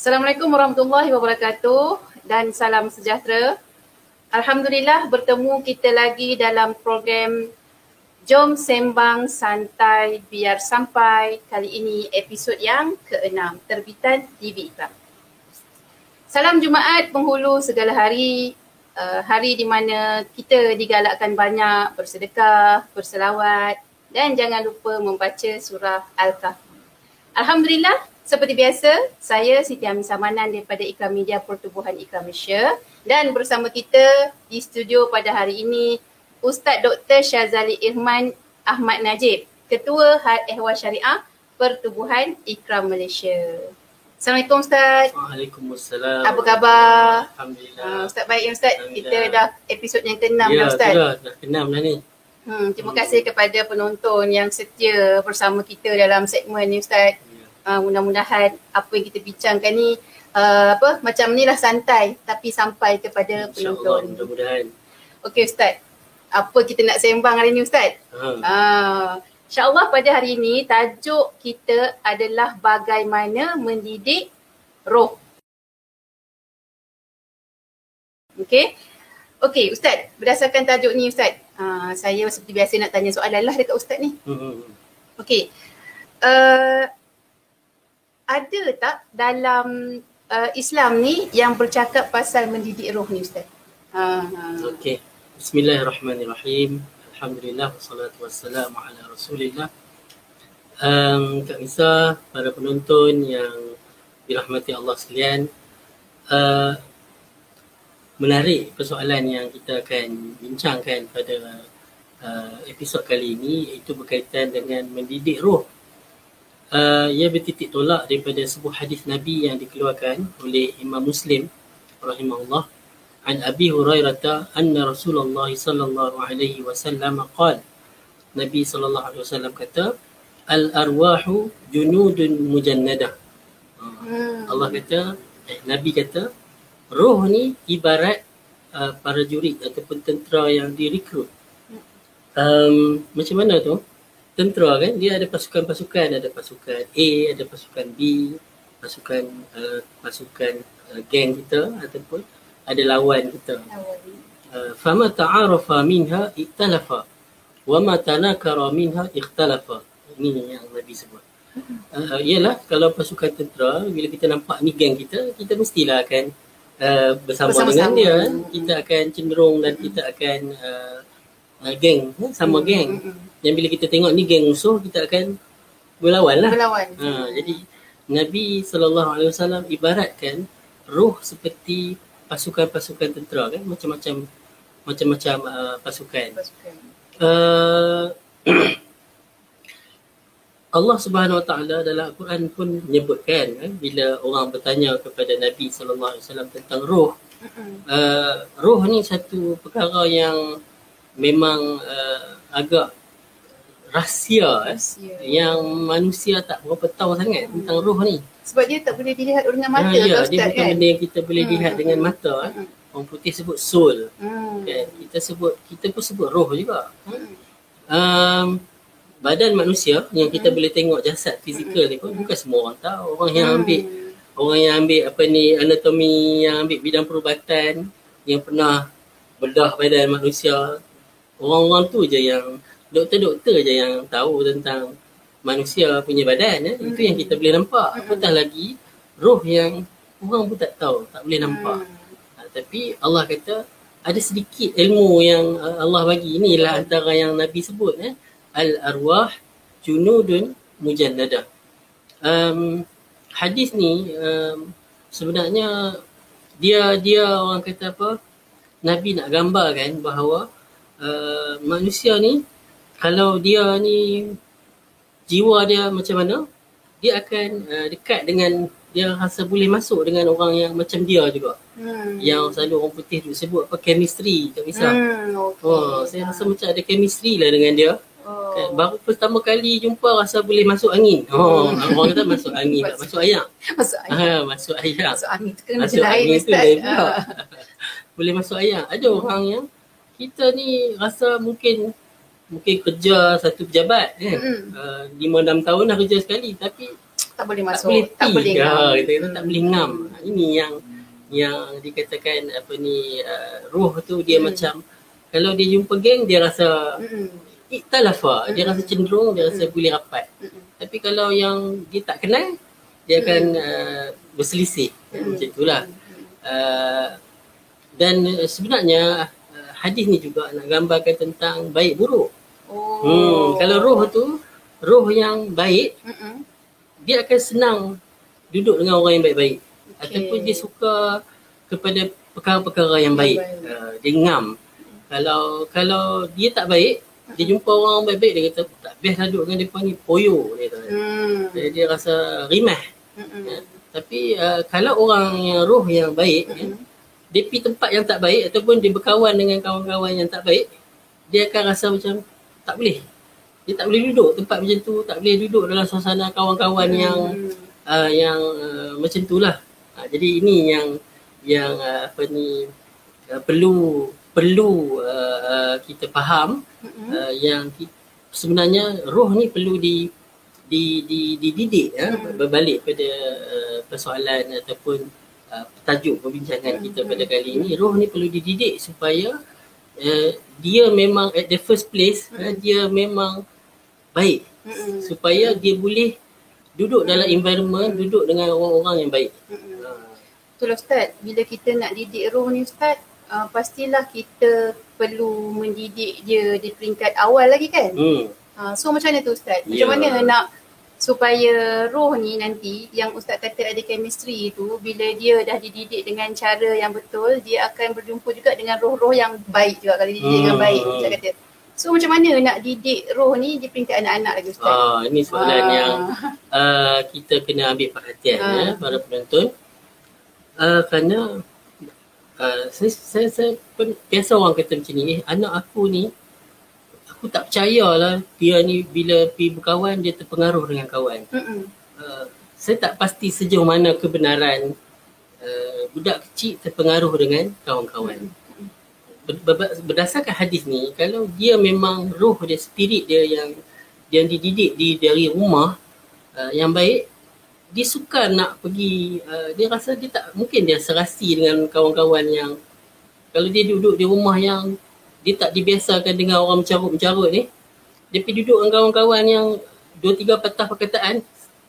Assalamualaikum warahmatullahi wabarakatuh dan salam sejahtera. Alhamdulillah bertemu kita lagi dalam program Jom Sembang Santai Biar Sampai. Kali ini episod yang ke-6 terbitan TV Ikram. Salam Jumaat penghulu segala hari. Uh, hari di mana kita digalakkan banyak bersedekah, berselawat dan jangan lupa membaca surah Al-Kahfi. Alhamdulillah seperti biasa, saya Siti Amin Samanan daripada Ikram Media Pertubuhan Ikram Malaysia dan bersama kita di studio pada hari ini Ustaz Dr. Syazali Irman Ahmad Najib, Ketua Had Ehwal Syariah Pertubuhan Ikram Malaysia. Assalamualaikum Ustaz. Waalaikumsalam. Apa khabar? Alhamdulillah. Uh, Ustaz baik ya Ustaz. Kita dah episod yang ke-6 ya, dah Ustaz. Ya, dah ke-6 dah ni. Hmm, terima kasih kepada penonton yang setia bersama kita dalam segmen ni Ustaz. Uh, mudah-mudahan apa yang kita bincangkan ni uh, apa macam ni lah santai tapi sampai kepada penonton. Mudah-mudahan. Okey Ustaz. Apa kita nak sembang hari ni Ustaz? Ha. Uh, InsyaAllah pada hari ini tajuk kita adalah bagaimana mendidik roh. Okey. Okey Ustaz, berdasarkan tajuk ni Ustaz, uh, saya seperti biasa nak tanya soalan lah dekat Ustaz ni. Hmm. Okey. Uh, ada tak dalam uh, Islam ni yang bercakap pasal mendidik roh ni Ustaz? Uh, uh. Okey. Bismillahirrahmanirrahim. Alhamdulillah wassalatu wassalamu ala Rasulillah. Um, Kak Nisa, para penonton yang dirahmati Allah sekalian, uh, menarik persoalan yang kita akan bincangkan pada uh, episod kali ini iaitu berkaitan dengan mendidik roh uh, ia bertitik tolak daripada sebuah hadis Nabi yang dikeluarkan oleh Imam Muslim rahimahullah. An Abi Hurairah anna Rasulullah sallallahu alaihi wasallam qala Nabi sallallahu alaihi wasallam kata al arwahu junudun mujannadah. Uh, Allah kata eh, Nabi kata roh ni ibarat uh, para jurid ataupun tentera yang direkrut. Um, macam mana tu tentera kan? Dia ada pasukan-pasukan ada pasukan A ada pasukan B pasukan uh, pasukan uh, geng kita ataupun ada lawan kita. Uh, fama ta'arafa minha iktalafa. Wa ma tanakara minha ikhtalafa ini yang Nabi sebut. Uh, ialah kalau pasukan tentera bila kita nampak ni geng kita kita mestilah akan uh, bersama, dengan dia. Kita akan cenderung dan kita akan uh, uh, geng sama hmm. geng dan bila kita tengok ni geng musuh kita akan berlawan lah berlawan uh, jadi Nabi SAW ibaratkan roh seperti pasukan-pasukan tentera kan macam-macam macam-macam uh, pasukan, pasukan. Uh, Allah Subhanahu Wa Taala dalam Al-Quran pun menyebutkan kan bila orang bertanya kepada Nabi sallallahu alaihi wasallam tentang roh. Uh, roh ni satu perkara yang memang uh, agak rahsia, rahsia. Eh, yang manusia tak berapa tahu sangat tentang roh ni. Sebab dia tak boleh dilihat dengan mata ha, ya, Ustaz dia bukan kan? benda yang kita boleh hmm. lihat dengan mata. Hmm. Orang putih sebut soul. Hmm. Kan? Kita sebut kita pun sebut roh juga. Hmm. Um, badan manusia yang kita hmm. boleh tengok jasad fizikal hmm. ni pun bukan semua orang tahu. Orang yang hmm. ambil orang yang ambil apa ni anatomi yang ambil bidang perubatan yang pernah bedah badan manusia orang-orang tu je yang doktor-doktor je yang tahu tentang manusia punya badan eh. itu yang kita boleh nampak apatah lagi roh yang orang pun tak tahu tak boleh nampak ha, tapi Allah kata ada sedikit ilmu yang uh, Allah bagi inilah antara yang Nabi sebut eh al arwah junudun mujannadah. Um, hadis ni um, sebenarnya dia dia orang kata apa? Nabi nak gambarkan bahawa uh, manusia ni kalau dia ni jiwa dia macam mana dia akan uh, dekat dengan dia rasa boleh masuk dengan orang yang macam dia juga. Hmm. Yang selalu orang putih tu sebut apa chemistry tak bisa. Hmm, okay. Oh, saya rasa macam ada chemistry lah dengan dia. Oh. Kan, baru pertama kali jumpa rasa boleh masuk angin. Oh, hmm. orang kata masuk angin tak masuk air. Masuk air. Ha, masuk air. Masuk angin tu kena masuk angin tu lain boleh masuk air. Ada orang yang kita ni rasa mungkin mungkin kerja satu pejabat kan. Mm-mm. Uh, lima enam tahun dah kerja sekali tapi Tak boleh tak masuk. boleh tak boleh ngam. kita kata tak boleh ngam. Ini yang yang dikatakan apa ni uh, roh tu dia Hmm. macam kalau dia jumpa geng dia rasa Mm-mm. iktalafa, dia Hmm. rasa cenderung, dia rasa Hmm. boleh rapat. Mm-mm. Tapi kalau yang dia tak kenal, dia akan uh, berselisih. Hmm. Macam itulah. Uh, dan sebenarnya uh, hadis ni juga nak gambarkan tentang baik buruk. Oh. Hmm, kalau roh tu, roh yang baik, Mm-mm. dia akan senang duduk dengan orang yang baik-baik. Okey. Ataupun dia suka kepada perkara-perkara yang baik. baik. Uh, dia ngam. Kalau kalau dia tak baik, dia jumpa orang baik-baik dia kata tak best lah duduk dengan depa ni poyo dia kata. Hmm. Dia, dia rasa rimah. Mm-mm. Ya. Tapi uh, kalau orang yang roh yang baik, ya, dia pergi tempat yang tak baik ataupun dia berkawan dengan kawan-kawan yang tak baik, dia akan rasa macam tak boleh. Dia tak boleh duduk tempat macam tu, tak boleh duduk dalam suasana kawan-kawan yang Hmm. uh, yang uh, macam tu lah. Uh, jadi ini yang yang uh, apa ni uh, perlu perlu uh, uh, kita faham Mm-mm. uh, yang ki- sebenarnya roh ni perlu di di di dididik ya Hmm. berbalik pada uh, persoalan ataupun uh, tajuk perbincangan kita pada kali ini roh ni perlu dididik supaya uh, dia memang at the first place uh, dia memang baik Mm-mm. supaya dia boleh duduk dalam environment duduk dengan orang-orang yang baik uh, Betul Ustaz, bila kita nak didik roh ni Ustaz, uh, pastilah kita perlu mendidik dia di peringkat awal lagi kan? hmm. Uh, so macam mana tu Ustaz? Macam Ya. mana nak supaya roh ni nanti yang Ustaz kata ada chemistry tu bila dia dah dididik dengan cara yang betul dia akan berjumpa juga dengan roh-roh yang baik juga kalau dididik dengan Hmm. baik Ustaz kata. So macam mana nak didik roh ni di peringkat anak-anak lagi Ustaz? ah, ini soalan Ah. yang uh, kita kena ambil perhatian Ah. ya para penonton uh, kerana uh, saya, saya, saya pun biasa orang kata macam ni eh anak aku ni aku tak percayalah dia ni bila pergi berkawan dia terpengaruh dengan kawan. Mm-mm. uh, saya tak pasti sejauh mana kebenaran uh, budak kecil terpengaruh dengan kawan-kawan. Ber- ber- berdasarkan hadis ni kalau dia memang roh dia spirit dia yang yang dididik di dari rumah uh, yang baik dia suka nak pergi uh, dia rasa dia tak mungkin dia serasi dengan kawan-kawan yang kalau dia duduk di rumah yang dia tak dibiasakan dengan orang mencarut-mencarut ni dia pergi duduk dengan kawan-kawan yang dua tiga patah perkataan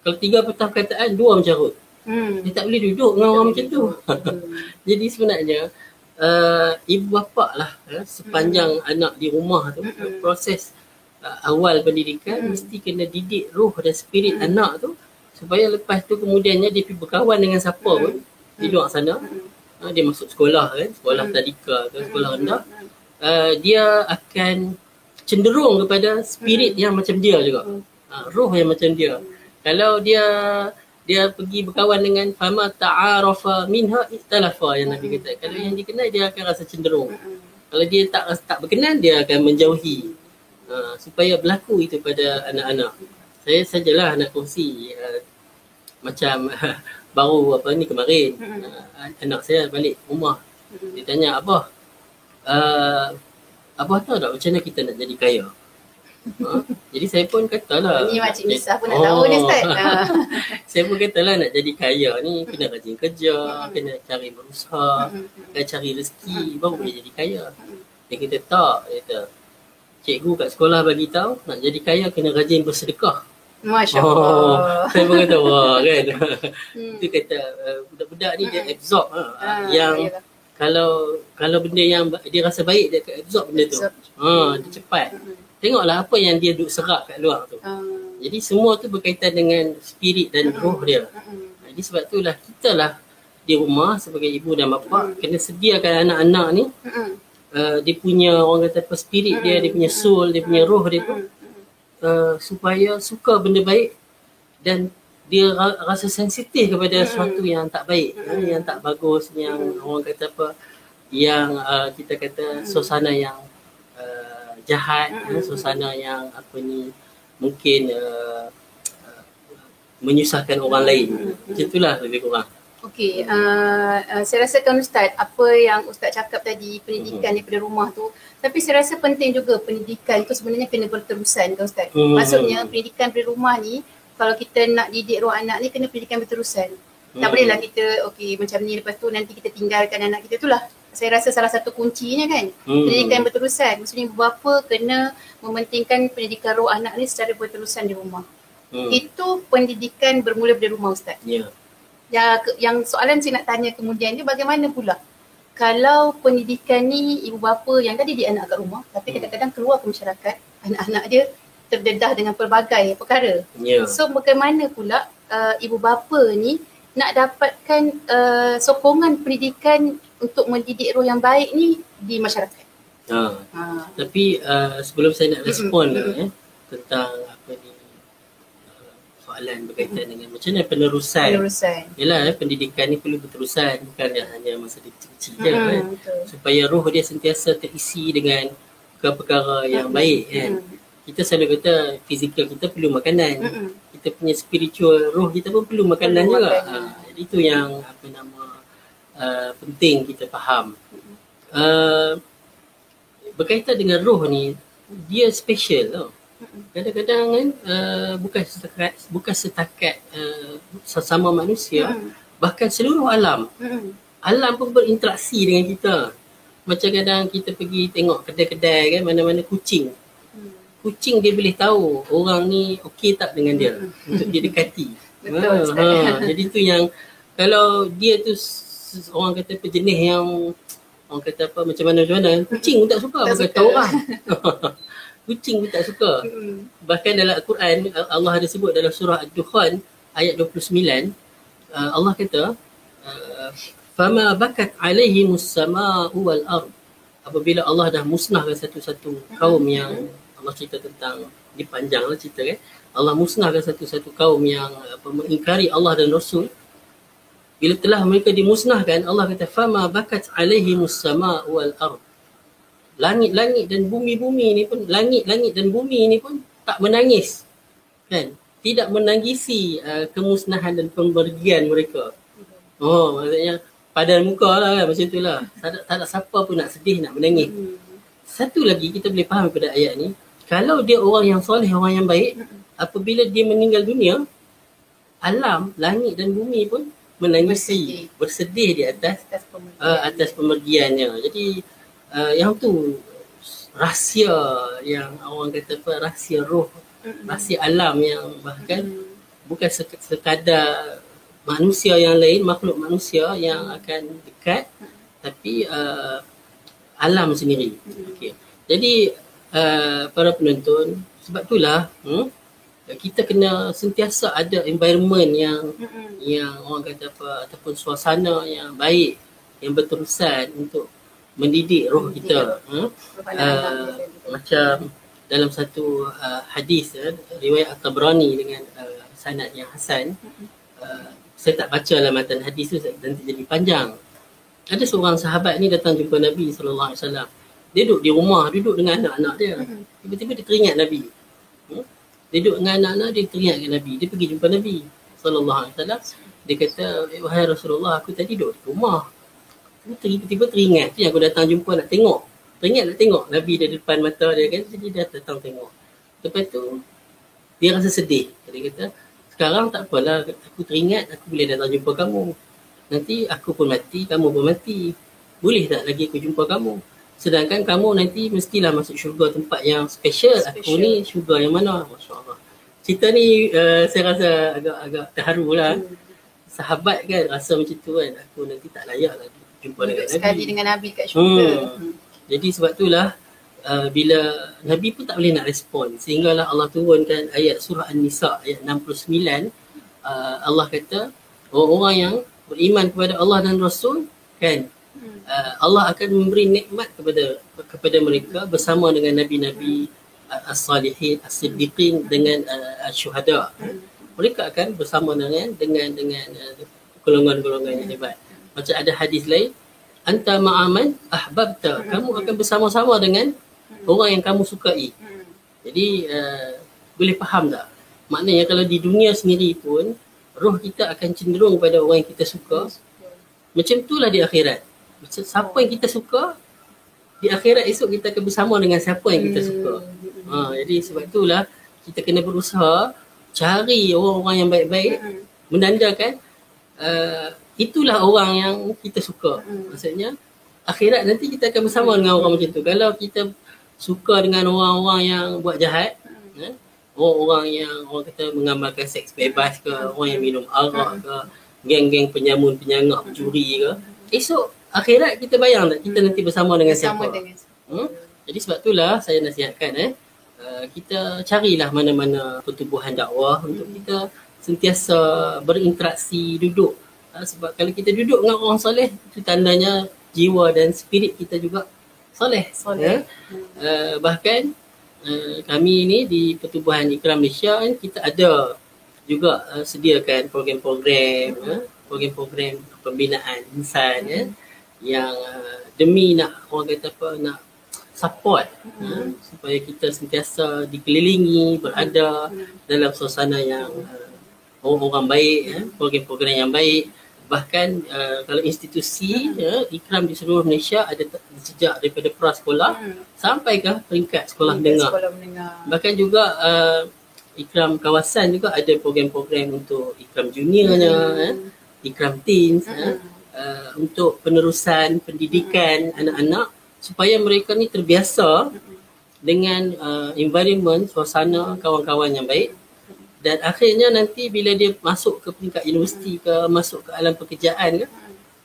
kalau tiga patah perkataan dua mencarut Hmm. dia tak boleh duduk dengan orang macam tu jadi sebenarnya uh, ibu bapa lah uh, sepanjang anak di rumah tu Mm-mm. proses uh, awal pendidikan Mm. mesti kena didik roh dan spirit Mm. anak tu supaya lepas tu kemudiannya dia pergi berkawan dengan siapa Mm. pun di luar sana Mm-mm. uh, dia masuk sekolah kan sekolah Mm. tadika ke sekolah Mm-mm. rendah uh, dia akan cenderung kepada spirit yang macam dia juga. Mm. uh, roh yang macam dia. Kalau dia dia pergi berkawan dengan fama ta'arafa minha iktalafa yang Nabi kata. Kalau yang dikenal dia akan rasa cenderung. Mm-mm. kalau dia tak tak berkenan dia akan menjauhi. Uh, supaya berlaku itu pada anak-anak. Saya sajalah nak kongsi uh, macam baru apa ni kemarin. Uh, anak saya balik rumah. Dia tanya abah uh, abah tahu tak macam mana kita nak jadi kaya Ha? Jadi saya pun katalah Ni Makcik Misah pun nak Oh. tahu ni Ustaz. Ah. saya pun katalah nak jadi kaya ni kena rajin kerja, Mm. kena cari berusaha, Mm-mm. kena cari rezeki baru boleh jadi kaya. Dia kata tak, dia kata cikgu kat sekolah bagi tahu nak jadi kaya kena rajin bersedekah. Masya Oh, Allah. saya pun kata wah kan. Hmm. Dia kata uh, budak-budak ni dia Mm. absorb ha, Ah, yang yalah. Kalau kalau benda yang dia rasa baik dia akan absorb benda tu. Absorb. Ha, dia cepat. Mm-mm. Tengoklah apa yang dia duk serap kat luar tu. Ah. Jadi semua tu berkaitan dengan spirit dan Mm-mm. roh dia. Mm-mm. Jadi sebab itulah kita lah di rumah sebagai ibu dan bapa Mm. kena sediakan anak-anak ni Mm-mm. uh, dia punya orang kata apa spirit dia, dia punya soul, dia punya roh dia tu uh, supaya suka benda baik dan dia ra- rasa sensitif kepada Mm. sesuatu yang tak baik, Mm. uh, yang tak bagus, yang orang kata apa yang uh, kita kata suasana yang uh, jahat, Mm. uh, suasana yang apa ni mungkin uh, uh, menyusahkan orang lain. Macam itulah lebih kurang. Okey, uh, uh, saya rasakan Ustaz apa yang Ustaz cakap tadi pendidikan daripada rumah tu tapi saya rasa penting juga pendidikan tu sebenarnya kena berterusan kan Ustaz. Maksudnya pendidikan dari rumah ni kalau kita nak didik roh anak ni kena pendidikan berterusan. Tak Hmm. bolehlah kita okey macam ni lepas tu nanti kita tinggalkan anak kita tu lah. Saya rasa salah satu kuncinya kan Hmm. pendidikan berterusan. Maksudnya ibu bapa kena mementingkan pendidikan roh anak ni secara berterusan di rumah. Hmm. Itu pendidikan bermula dari rumah Ustaz. Ya. Ya, ke- yang soalan saya nak tanya kemudian ni bagaimana pula kalau pendidikan ni ibu bapa yang tadi dia anak kat rumah tapi Hmm. kadang-kadang keluar ke masyarakat anak-anak dia terdedah dengan pelbagai perkara. Ya. So bagaimana pula uh, ibu bapa ni nak dapatkan uh, sokongan pendidikan untuk mendidik roh yang baik ni di masyarakat. Ha. Ha. Tapi uh, sebelum saya nak respon Mm-mm, lah eh, tentang apa ni uh, soalan berkaitan dengan macam mana penerusan. Penerusan. Yalah eh, pendidikan ni perlu berterusan bukan hanya masa dia kecil-kecil je Hmm, kan. betul. Supaya roh dia sentiasa terisi dengan perkara-perkara yang baik kan. Hmm. Kita selalu kata fizikal kita perlu makanan. Hmm. Kita punya spiritual roh kita pun perlu makanan Perlu juga. makanan. Ha, jadi itu yang apa nama uh, penting kita faham. Uh, berkaitan dengan roh ni dia special tau. Kadang-kadang kan uh, bukan setakat bukan setakat uh, sesama manusia Hmm. bahkan seluruh alam Hmm. alam pun berinteraksi dengan kita. Macam kadang kita pergi tengok kedai-kedai kan mana-mana kucing. Hmm. Kucing dia boleh tahu orang ni okey tak dengan dia untuk dia dekati. Betul, ha, Ustaz. ha. Jadi tu yang kalau dia tu orang kata pejenis yang orang kata apa macam mana macam mana kucing pun tak suka Tak suka. orang. kucing pun tak suka. Hmm. Bahkan dalam Al-Quran Allah ada sebut dalam surah Ad-Dukhan ayat 29 uh, Allah kata uh, fama bakat alaihimus sama'u wal ard apabila Allah dah musnahkan satu-satu kaum yang Allah cerita tentang di panjang lah cerita kan Allah musnahkan satu-satu kaum yang apa, mengingkari Allah dan Rasul. Bila telah mereka dimusnahkan Allah kata fama bakat alaihimus sama'u wal ard. Langit-langit dan bumi-bumi ni pun langit-langit dan bumi ni pun tak menangis kan? Tidak menangisi uh, kemusnahan dan pembergian mereka. Oh maksudnya padan muka lah kan? Macam tu lah. Tak ada, tak ada siapa pun nak sedih nak menangis. Hmm. satu lagi kita boleh faham pada ayat ni kalau dia orang yang soleh orang yang baik apabila dia meninggal dunia alam langit dan bumi pun menangisi bersedih, di atas Atas uh, atas pemergiannya. Jadi uh, yang tu rahsia yang orang kata apa rahsia roh, rahsia alam yang bahkan bukan sek- sekadar manusia yang lain, makhluk manusia yang akan dekat tapi uh, alam sendiri. Okey. Jadi uh, para penonton. Sebab itulah hmm, kita kena sentiasa ada environment yang Hmm. yang orang kata apa ataupun suasana yang baik yang berterusan untuk mendidik roh kita hmm? uh, macam dalam satu uh, hadis uh, riwayat At-Tabrani dengan uh, sanad yang hasan uh, saya tak baca lah matan hadis tu nanti jadi panjang. Ada seorang sahabat ni datang jumpa Nabi sallallahu alaihi wasallam dia duduk di rumah duduk dengan anak-anak dia. Tiba-tiba dia teringat Nabi. Hmm? dia duduk dengan anak-anak dia teringat dengan Nabi. Dia pergi jumpa Nabi sallallahu alaihi wasallam. Dia kata "Eh, wahai Rasulullah aku tadi duduk di rumah. Aku tiba-tiba teringat. Tu yang aku datang jumpa nak tengok. Teringat nak tengok Nabi dia di depan mata dia kan. Jadi dia datang tengok. Lepas tu dia rasa sedih. Dia kata sekarang tak apalah aku teringat aku boleh datang jumpa kamu. Nanti aku pun mati kamu pun mati. Boleh tak lagi aku jumpa kamu sedangkan kamu nanti mestilah masuk syurga tempat yang special, aku Special. ni syurga yang mana Masya Allah cerita ni uh, saya rasa agak-agak terharu lah Hmm. sahabat kan rasa macam tu kan aku nanti tak layak lagi jumpa dengan Duduk sekali Nabi dengan Nabi kat syurga. Hmm. Hmm. jadi sebab itulah uh, bila Nabi pun tak boleh nak respon sehinggalah Allah turunkan ayat surah An-Nisa ayat 69 uh, Allah kata orang-orang yang beriman kepada Allah dan Rasul kan. Uh, Allah akan memberi nikmat kepada kepada mereka bersama dengan nabi-nabi uh, as-salihin as-siddiqin dengan uh, syuhada mereka akan bersama dengan dengan dengan golongan-golongan yang hebat. Macam ada hadis lain anta ma'aman ahbabta. Kamu akan bersama-sama dengan orang yang kamu sukai. Jadi uh, boleh faham tak? Maknanya kalau di dunia sendiri pun roh kita akan cenderung pada orang yang kita suka. Macam itulah di akhirat. Macam siapa yang kita suka, di akhirat esok kita akan bersama dengan siapa yang kita suka. Ha, jadi sebab itulah kita kena berusaha cari orang-orang yang baik-baik Mm-mm. menandakan uh, itulah orang yang kita suka. Mm. Maksudnya akhirat nanti kita akan bersama dengan orang macam tu. Kalau kita suka dengan orang-orang yang buat jahat, eh, orang-orang yang orang kata mengamalkan seks bebas ke, orang yang minum arak ke, geng-geng penyamun, penyangak, pencuri ke, esok akhirat kita bayang tak? Kita nanti bersama dengan Bersama siapa? dengan Hmm? Jadi sebab itulah saya nasihatkan eh uh, kita carilah mana-mana pertubuhan dakwah untuk kita sentiasa berinteraksi duduk. Uh, sebab kalau kita duduk dengan orang soleh itu tandanya jiwa dan spirit kita juga soleh Soleh. Uh, bahkan uh, kami ni di pertubuhan Ikram Malaysia kan kita ada juga uh, sediakan program-program uh, program-program pembinaan insan ya yang uh, demi nak orang kata apa nak support uh, supaya kita sentiasa dikelilingi berada dalam suasana yang uh, orang-orang baik ya, program-program yang baik. Bahkan uh, kalau institusi ya, ikram di seluruh Malaysia ada t- sejak daripada prasekolah Hmm. sampai ke peringkat sekolah menengah. Sekolah menengah. bahkan juga uh, ikram kawasan juga ada program-program untuk ikram juniornya eh, ikram teens eh, uh, untuk penerusan pendidikan anak-anak supaya mereka ni terbiasa dengan uh, environment suasana kawan-kawan yang baik dan akhirnya nanti bila dia masuk ke peringkat universiti ke masuk ke alam pekerjaan ke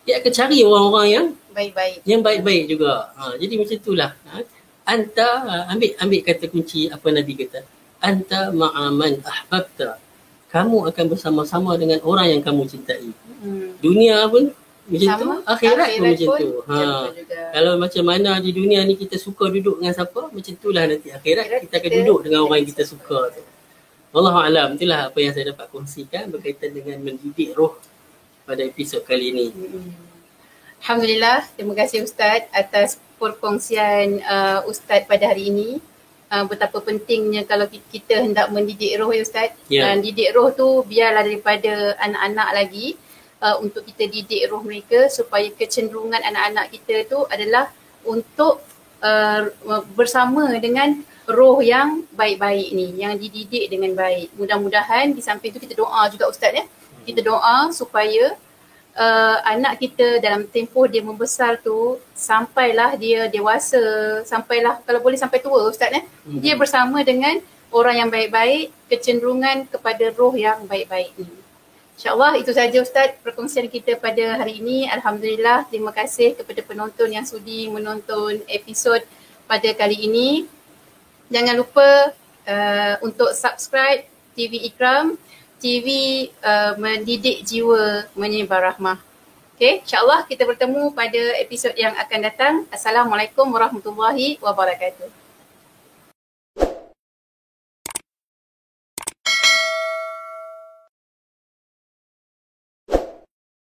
dia akan cari orang-orang yang Baik-baik. yang baik-baik juga. Ha, jadi macam itulah. Ha. Anta ha, ambil ambil kata kunci apa Nabi kata. Anta ma'aman ahbabta. Kamu akan bersama-sama dengan orang yang kamu cintai. Hmm. Dunia pun macam tu, akhirat, pun macam tu. Ha. macam tu juga. Kalau macam mana di dunia ni kita suka duduk dengan siapa, macam itulah nanti akhirat, Akhirat kita akan kita duduk dengan orang yang kita suka tu. Wallahu alam, itulah apa yang saya dapat kongsikan berkaitan dengan mendidik roh pada episod kali ini. Mm-mm. Alhamdulillah, terima kasih Ustaz atas perkongsian uh, Ustaz pada hari ini. Uh, betapa pentingnya kalau ki- kita hendak mendidik roh ya Ustaz. Ya. Dan didik roh tu biarlah daripada anak-anak lagi uh, untuk kita didik roh mereka supaya kecenderungan anak-anak kita tu adalah untuk uh, bersama dengan roh yang baik-baik ni, yang dididik dengan baik. Mudah-mudahan di samping tu kita doa juga Ustaz ya. Kita doa supaya uh, anak kita dalam tempoh dia membesar tu sampailah dia dewasa, sampailah kalau boleh sampai tua Ustaz. Mhm. Dia bersama dengan orang yang baik-baik, kecenderungan kepada roh yang baik-baik ni. InsyaAllah itu saja Ustaz perkongsian kita pada hari ini. Alhamdulillah terima kasih kepada penonton yang sudi menonton episod pada kali ini. Jangan lupa uh, untuk subscribe TV Ikram, TV uh, mendidik jiwa menyebar rahmah. Okay, insyaAllah kita bertemu pada episod yang akan datang. Assalamualaikum warahmatullahi wabarakatuh.